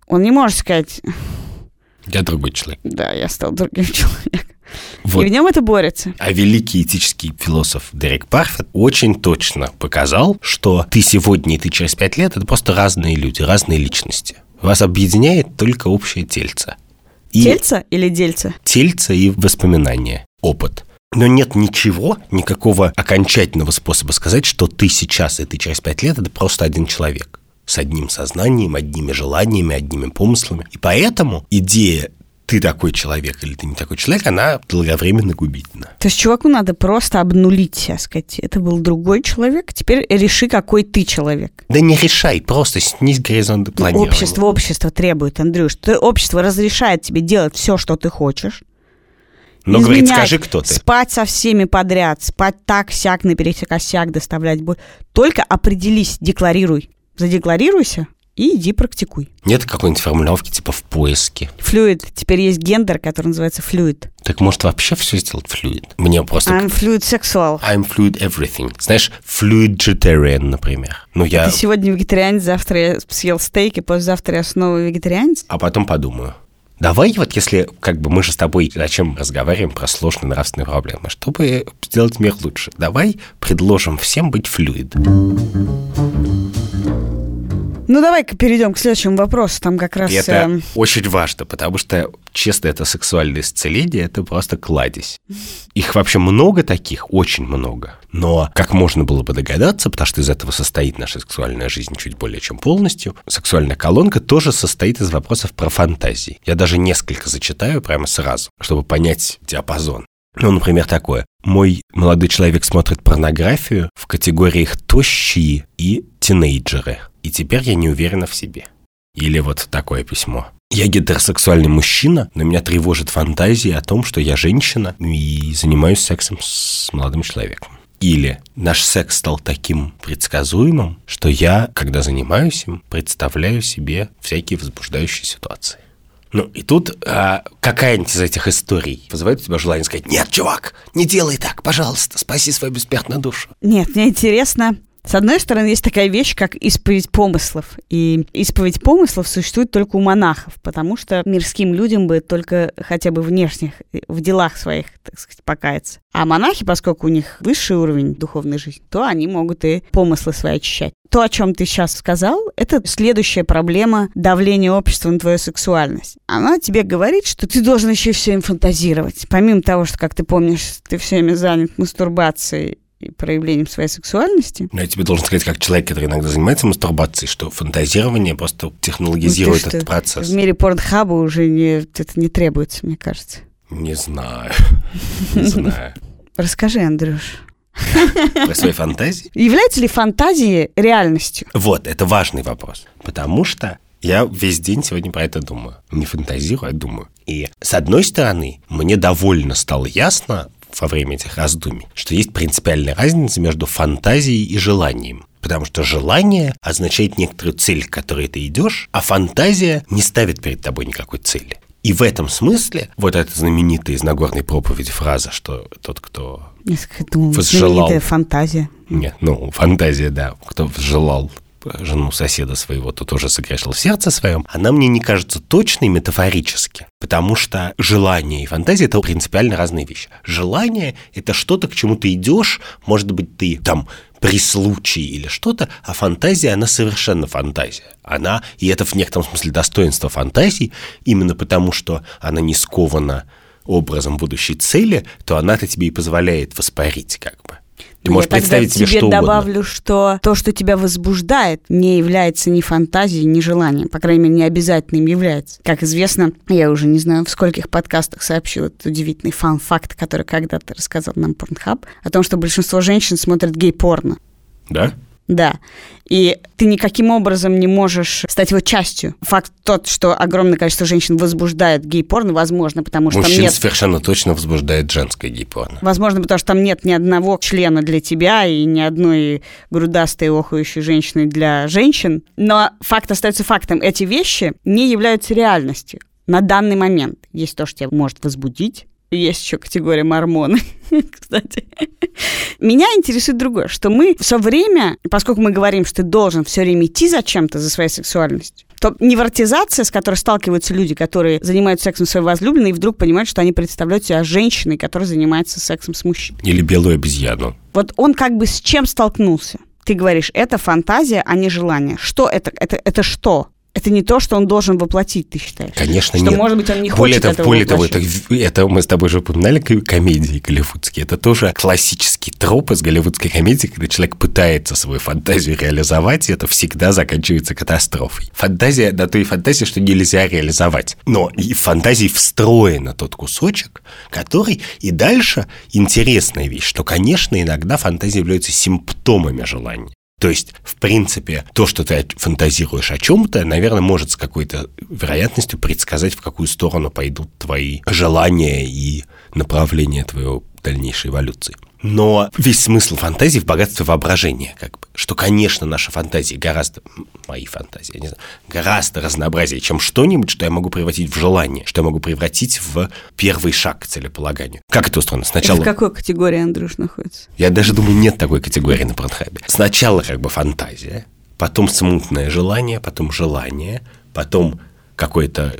он не может сказать, Я другой человек. да, я стал другим человеком. Вот. И в нем это борется. А великий этический философ Дерек Парфет очень точно показал, что ты сегодня и ты через пять лет – это просто разные люди, разные личности. Вас объединяет только общее тельце. И Тельца или дельца? тельце и воспоминания, опыт. Но нет ничего, никакого окончательного способа сказать, что ты сейчас и ты через пять лет – это просто один человек с одним сознанием, одними желаниями, одними помыслами. И поэтому идея «ты такой человек» или «ты не такой человек», она долговременно губительна. То есть чуваку надо просто обнулить себя, сказать, это был другой человек, теперь реши, какой ты человек. Да не решай, просто снизь горизонты планирования. Общество, общество требует, Андрюш. Ты, общество разрешает тебе делать все, что ты хочешь. Но говорит, Изменять, скажи, кто ты. Спать со всеми подряд, спать так, сяк, напересек, косяк, доставлять боль. Только определись, декларируй. Задекларируйся и иди практикуй. Нет какой-нибудь формулировки типа в поиске. Флюид. Теперь есть гендер, который называется флюид. Так может вообще все сделать флюид? Мне просто... I'm fluid sexual. I'm fluid everything. Знаешь, fluiditarian, например. Ну, я... Ты сегодня вегетарианец, завтра я съел стейк, и послезавтра я снова вегетарианец? А потом подумаю. Давай вот если, как бы мы же с тобой зачем разговариваем про сложные нравственные проблемы, чтобы сделать мир лучше, давай предложим всем быть флюид. Ну, давай-ка перейдем к следующему вопросу. Там как раз... И это эм, очень важно, потому что, честно, это сексуальное исцеление, это просто кладезь. Их вообще много таких, очень много. Но, как можно было бы догадаться, потому что из этого состоит наша сексуальная жизнь чуть более чем полностью, сексуальная колонка тоже состоит из вопросов про фантазии. Я даже несколько зачитаю прямо сразу, чтобы понять диапазон. Ну, например, такое. Мой молодой человек смотрит порнографию в категориях тощие и тинейджеры. И теперь я не уверена в себе. Или вот такое письмо. Я гетеросексуальный мужчина, но меня тревожит фантазия о том, что я женщина и занимаюсь сексом с молодым человеком. Или наш секс стал таким предсказуемым, что я, когда занимаюсь им, представляю себе всякие возбуждающие ситуации. Ну, и тут а, какая-нибудь из этих историй вызывает у тебя желание сказать, нет, чувак, не делай так, пожалуйста, спаси свою бессмертную душу. Нет, мне интересно. С одной стороны, есть такая вещь, как исповедь помыслов. И исповедь помыслов существует только у монахов, потому что мирским людям бы только хотя бы внешних, в делах своих, так сказать, покаяться. А монахи, поскольку у них высший уровень духовной жизни, то они могут и помыслы свои очищать. То, о чем ты сейчас сказал, это следующая проблема давления общества на твою сексуальность. Она тебе говорит, что ты должен еще все им фантазировать. Помимо того, что, как ты помнишь, ты все время занят мастурбацией проявлением своей сексуальности. Но я тебе должен сказать, как человек, который иногда занимается мастурбацией, что фантазирование просто технологизирует Ну, этот процесс. В мире порнхаба уже не, это не требуется, мне кажется. Не знаю. Не знаю. Расскажи, Андрюш. Про свои фантазии? Являются ли фантазии реальностью? Вот, это важный вопрос. Потому что я весь день сегодня про это думаю. Не фантазирую, а думаю. И с одной стороны, мне довольно стало ясно во время этих раздумий, что есть принципиальная разница между фантазией и желанием. Потому что желание означает некоторую цель, к которой ты идешь, а фантазия не ставит перед тобой никакой цели. И в этом смысле вот эта знаменитая из Нагорной проповеди фраза, что тот, кто... Несколько Возжелал. знаменитая фантазия. Нет, ну, фантазия, да, кто желал жену соседа своего, то тоже согрешил в сердце своем, она мне не кажется точной метафорически, потому что желание и фантазия – это принципиально разные вещи. Желание – это что-то, к чему ты идешь, может быть, ты там при случае или что-то, а фантазия, она совершенно фантазия. Она, и это в некотором смысле достоинство фантазии, именно потому что она не скована образом будущей цели, то она-то тебе и позволяет воспарить как бы. Ты можешь Я тогда представить себе тебе что угодно. добавлю, что то, что тебя возбуждает, не является ни фантазией, ни желанием. По крайней мере, не обязательно им является. Как известно, я уже не знаю, в скольких подкастах сообщил этот удивительный фан-факт, который когда-то рассказал нам Порнхаб, о том, что большинство женщин смотрят гей-порно. Да? Да. И ты никаким образом не можешь стать его частью. Факт тот, что огромное количество женщин возбуждает гей-порно, возможно, потому что Мужчин там нет... совершенно точно возбуждает женское гей-порно. Возможно, потому что там нет ни одного члена для тебя и ни одной грудастой охающей женщины для женщин. Но факт остается фактом. Эти вещи не являются реальностью на данный момент. Есть то, что тебя может возбудить, есть еще категория мормоны, кстати. Меня интересует другое, что мы все время, поскольку мы говорим, что ты должен все время идти за чем-то, за своей сексуальностью, то невротизация, с которой сталкиваются люди, которые занимаются сексом своей возлюбленной, и вдруг понимают, что они представляют себя женщиной, которая занимается сексом с мужчиной. Или белую обезьяну. Вот он как бы с чем столкнулся? Ты говоришь, это фантазия, а не желание. Что это? Это, это что? Это не то, что он должен воплотить, ты считаешь? Конечно, что, нет. может быть, он не более хочет того, этого Более того, это, это мы с тобой же упоминали ко- комедии голливудские. Это тоже классический троп из голливудской комедии, когда человек пытается свою фантазию реализовать, и это всегда заканчивается катастрофой. Фантазия на то и фантазия, что нельзя реализовать. Но и в фантазии встроена тот кусочек, который и дальше интересная вещь, что, конечно, иногда фантазии являются симптомами желания. То есть, в принципе, то, что ты фантазируешь о чем-то, наверное, может с какой-то вероятностью предсказать, в какую сторону пойдут твои желания и направление твоей дальнейшей эволюции. Но весь смысл фантазии в богатстве воображения, как бы, что, конечно, наши фантазии гораздо, мои фантазии, я не знаю, гораздо разнообразнее, чем что-нибудь, что я могу превратить в желание, что я могу превратить в первый шаг к целеполаганию. Как это устроено? Сначала... В какой категории Андрюш находится? Я даже думаю, нет такой категории на Порнхабе. Сначала как бы фантазия, потом смутное желание, потом желание, потом какое-то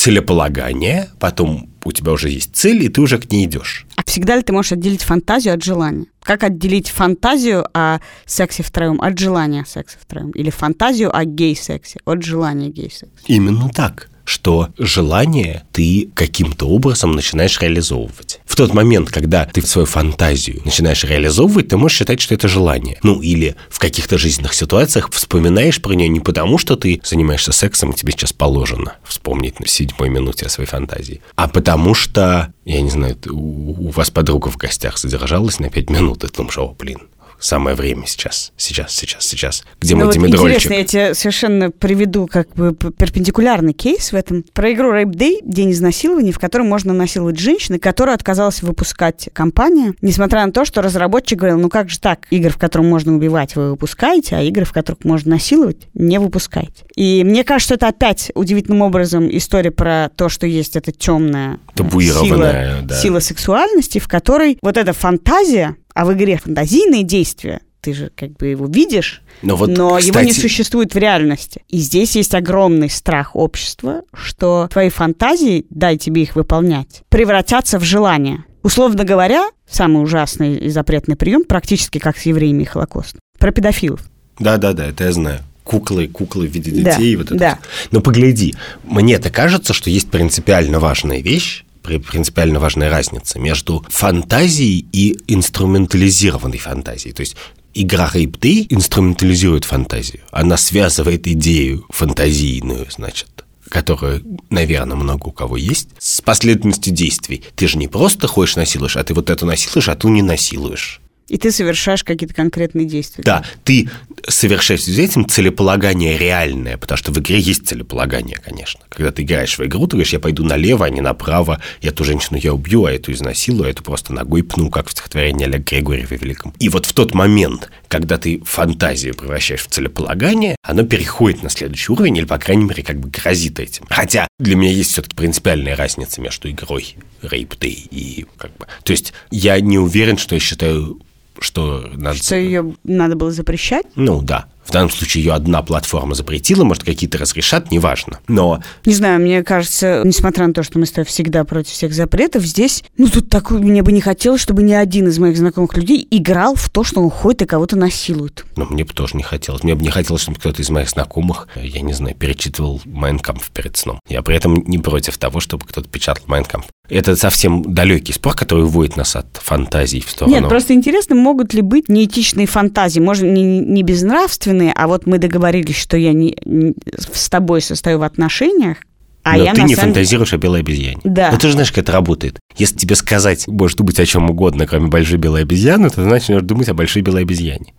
целеполагание, потом у тебя уже есть цель, и ты уже к ней идешь. А всегда ли ты можешь отделить фантазию от желания? Как отделить фантазию о сексе втроем от желания секса втроем? Или фантазию о гей-сексе от желания гей-секса? Именно так что желание ты каким-то образом начинаешь реализовывать. В тот момент, когда ты свою фантазию начинаешь реализовывать, ты можешь считать, что это желание. Ну, или в каких-то жизненных ситуациях вспоминаешь про нее не потому, что ты занимаешься сексом, и тебе сейчас положено вспомнить на седьмой минуте о своей фантазии, а потому что, я не знаю, у, вас подруга в гостях задержалась на пять минут, и ты думаешь, о, блин, самое время сейчас, сейчас, сейчас, сейчас. Где ну мой вот димедрольчик? Интересно, я тебе совершенно приведу как бы перпендикулярный кейс в этом. Про игру Rape Day, день изнасилований, в котором можно насиловать женщины, которую отказалась выпускать компания, несмотря на то, что разработчик говорил, ну как же так, игр, в котором можно убивать, вы выпускаете, а игры, в которых можно насиловать, не выпускайте. И мне кажется, это опять удивительным образом история про то, что есть эта темная сила, да. сила сексуальности, в которой вот эта фантазия, а в игре фантазийные действия, ты же как бы его видишь, Но, вот, но кстати, его не существует в реальности. И здесь есть огромный страх общества, что твои фантазии, дай тебе их выполнять, превратятся в желание. Условно говоря, самый ужасный и запретный прием, практически как с евреями и Холокостом, про педофилов. Да-да-да, это я знаю. Куклы, куклы в виде Да, детей. вот это да. всё. Но погляди, мне-то кажется, что есть принципиально важная вещь, принципиально важная разница между фантазией и инструментализированной фантазией. То есть игра Day инструментализирует фантазию. Она связывает идею фантазийную, значит, которая, наверное, много у кого есть, с последовательностью действий. Ты же не просто ходишь насилуешь, а ты вот эту насилуешь, а ту не насилуешь. И ты совершаешь какие-то конкретные действия. Да, ты совершаешь с этим целеполагание реальное, потому что в игре есть целеполагание, конечно. Когда ты играешь в игру, ты говоришь, я пойду налево, а не направо, эту женщину я убью, а эту изнасилую, а эту просто ногой пну, как в стихотворении Олега Григорьева Великом. И вот в тот момент, когда ты фантазию превращаешь в целеполагание, оно переходит на следующий уровень, или, по крайней мере, как бы грозит этим. Хотя для меня есть все-таки принципиальная разница между игрой Rape Day и как бы... То есть я не уверен, что я считаю что надо... Что ее надо было запрещать? Ну да. В данном случае ее одна платформа запретила, может, какие-то разрешат, неважно. Но Не знаю, мне кажется, несмотря на то, что мы с тобой всегда против всех запретов, здесь, ну, тут такое, мне бы не хотелось, чтобы ни один из моих знакомых людей играл в то, что он ходит и кого-то насилует. ну, мне бы тоже не хотелось. Мне бы не хотелось, чтобы кто-то из моих знакомых, я не знаю, перечитывал Майнкамп перед сном. Я при этом не против того, чтобы кто-то печатал Майнкамп. Это совсем далекий спор, который уводит нас от фантазий в сторону. Нет, просто интересно, могут ли быть неэтичные фантазии, может, не, не безнравственные, а вот мы договорились, что я не, не- с тобой состою в отношениях, а Но я ты не самом- фантазируешь о белой обезьяне. Да. Но ты же знаешь, как это работает. Если тебе сказать, может думать о чем угодно, кроме большой белой обезьяны, то ты начнешь думать о большой белой обезьяне.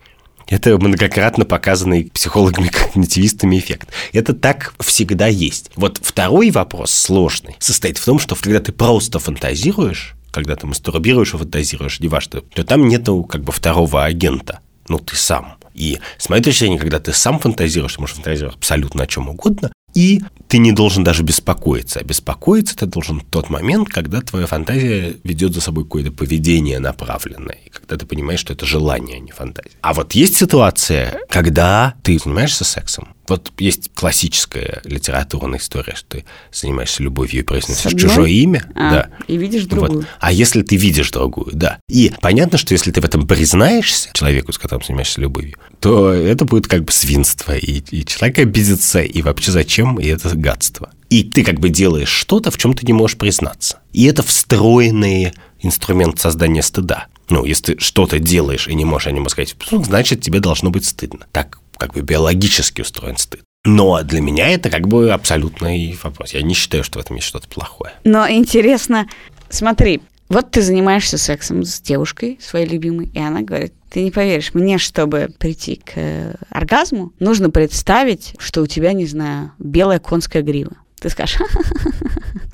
Это многократно показанный психологами-когнитивистами эффект. Это так всегда есть. Вот второй вопрос сложный состоит в том, что когда ты просто фантазируешь, когда ты мастурбируешь и фантазируешь, неважно, то там нету как бы второго агента. Ну, ты сам. И с моей точки зрения, когда ты сам фантазируешь, ты можешь фантазировать абсолютно о чем угодно, и ты не должен даже беспокоиться. А беспокоиться ты должен в тот момент, когда твоя фантазия ведет за собой какое-то поведение направленное, и когда ты понимаешь, что это желание, а не фантазия. А вот есть ситуация, когда ты занимаешься сексом, вот есть классическая литературная история, что ты занимаешься любовью и произносишь чужое имя. А, да. И видишь другую. Вот. А если ты видишь другую, да. И понятно, что если ты в этом признаешься человеку, с которым занимаешься любовью, то это будет как бы свинство. И, и человек обидится, и вообще зачем, и это гадство. И ты как бы делаешь что-то, в чем ты не можешь признаться. И это встроенный инструмент создания стыда. Ну, если ты что-то делаешь и не можешь о нем сказать, значит, тебе должно быть стыдно. Так как бы биологически устроен стыд. Но для меня это как бы абсолютный вопрос. Я не считаю, что в этом есть что-то плохое. Но интересно, смотри, вот ты занимаешься сексом с девушкой своей любимой, и она говорит, ты не поверишь, мне, чтобы прийти к э, оргазму, нужно представить, что у тебя, не знаю, белая конская грива. Ты скажешь,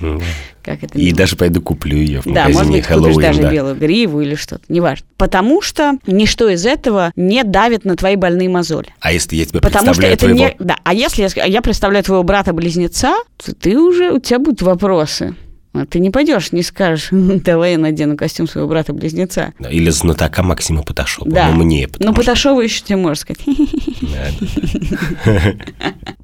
как это И даже пойду куплю ее в Да, может быть, купишь даже белую гриву или что-то, неважно. Потому что ничто из этого не давит на твои больные мозоли. А если я тебе Потому что это не... Да, а если я представляю твоего брата-близнеца, то ты уже, у тебя будут вопросы. А ты не пойдешь, не скажешь, давай я надену костюм своего брата-близнеца. Или знатока Максима Поташова. Да. Ну, мне. Ну, Поташова еще тебе можешь сказать.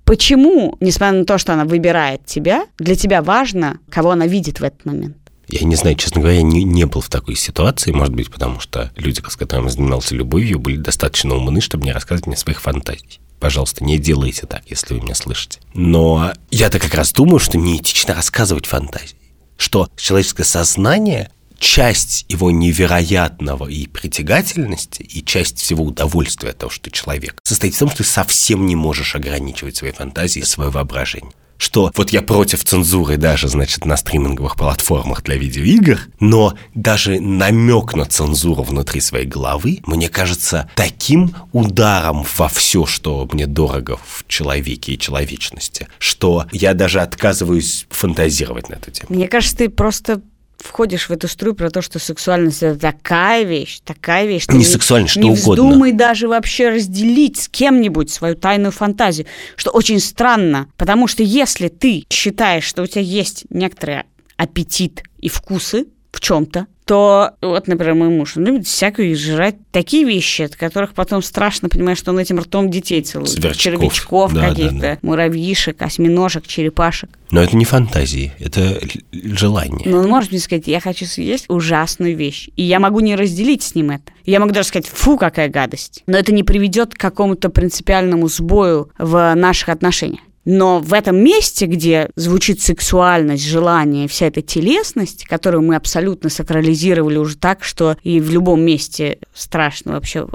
Почему, несмотря на то, что она выбирает тебя, для тебя важно, кого она видит в этот момент? Я не знаю, честно говоря, я не, не был в такой ситуации, может быть, потому что люди, с которыми занимался любовью, были достаточно умны, чтобы не рассказывать мне своих фантазий. Пожалуйста, не делайте так, если вы меня слышите. Но я-то как раз думаю, что неэтично рассказывать фантазии что человеческое сознание часть его невероятного и притягательности, и часть всего удовольствия от того, что ты человек, состоит в том, что ты совсем не можешь ограничивать свои фантазии, свое воображение что вот я против цензуры даже, значит, на стриминговых платформах для видеоигр, но даже намек на цензуру внутри своей головы, мне кажется, таким ударом во все, что мне дорого в человеке и человечности, что я даже отказываюсь фантазировать на эту тему. Мне кажется, ты просто входишь в эту струю про то, что сексуальность это такая вещь, такая вещь. Не, не сексуальность, что не угодно. Не вздумай даже вообще разделить с кем-нибудь свою тайную фантазию, что очень странно, потому что если ты считаешь, что у тебя есть некоторый аппетит и вкусы в чем-то, то вот, например, мой муж, он любит всякую жрать такие вещи, от которых потом страшно понимаешь, что он этим ртом детей целует. Сверчков. Червячков да, каких-то, да, да. муравьишек, осьминожек, черепашек. Но это не фантазии, это желание. Но он может мне сказать, я хочу съесть ужасную вещь. И я могу не разделить с ним это. Я могу даже сказать, фу, какая гадость. Но это не приведет к какому-то принципиальному сбою в наших отношениях. Но в этом месте, где звучит сексуальность, желание, вся эта телесность, которую мы абсолютно сакрализировали уже так, что и в любом месте страшно вообще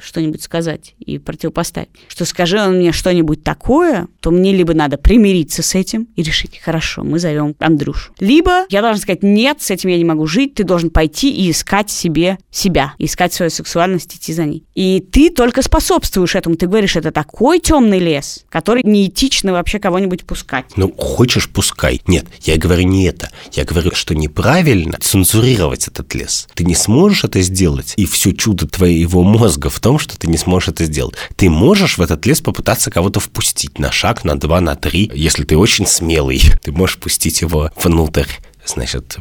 что-нибудь сказать и противопоставить. Что скажи он мне что-нибудь такое, то мне либо надо примириться с этим и решить, хорошо, мы зовем Андрюшу. Либо я должна сказать, нет, с этим я не могу жить, ты должен пойти и искать себе себя, искать свою сексуальность, идти за ней. И ты только способствуешь этому. Ты говоришь, это такой темный лес, который неэтично вообще кого-нибудь пускать. Ну, хочешь, пускай. Нет, я говорю не это. Я говорю, что неправильно цензурировать этот лес. Ты не сможешь это сделать, и все чудо твоего мозга в том, том, что ты не сможешь это сделать. Ты можешь в этот лес попытаться кого-то впустить на шаг, на два, на три. Если ты очень смелый, ты можешь пустить его внутрь. Значит,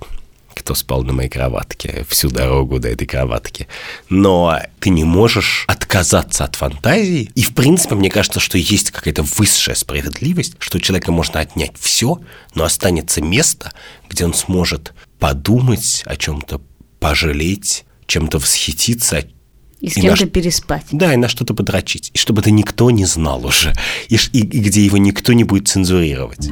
кто спал на моей кроватке всю дорогу до этой кроватки. Но ты не можешь отказаться от фантазии. И, в принципе, мне кажется, что есть какая-то высшая справедливость, что у человека можно отнять все, но останется место, где он сможет подумать о чем-то, пожалеть, чем-то восхититься, и с кем-то на... переспать. Да, и на что-то подрочить. И чтобы это никто не знал уже. И, и, и где его никто не будет цензурировать.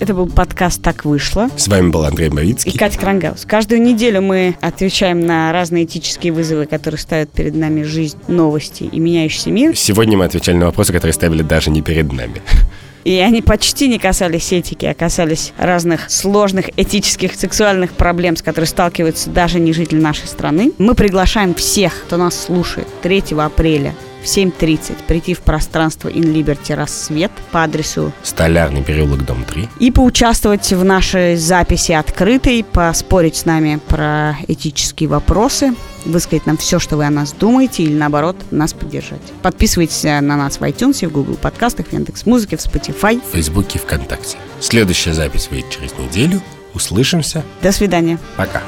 Это был подкаст «Так вышло». С вами был Андрей Мавицкий. И Катя Крангаус. Каждую неделю мы отвечаем на разные этические вызовы, которые ставят перед нами жизнь, новости и меняющийся мир. Сегодня мы отвечали на вопросы, которые ставили даже не перед нами. И они почти не касались этики, а касались разных сложных этических, сексуальных проблем, с которыми сталкиваются даже не жители нашей страны. Мы приглашаем всех, кто нас слушает 3 апреля в 7.30 прийти в пространство In Liberty Рассвет по адресу Столярный переулок, дом 3. и поучаствовать в нашей записи открытой, поспорить с нами про этические вопросы, высказать нам все, что вы о нас думаете, или наоборот, нас поддержать. Подписывайтесь на нас в iTunes, в Google подкастах, в Яндекс.Музыке, в Spotify. В Фейсбуке и ВКонтакте. Следующая запись выйдет через неделю. Услышимся. До свидания. Пока.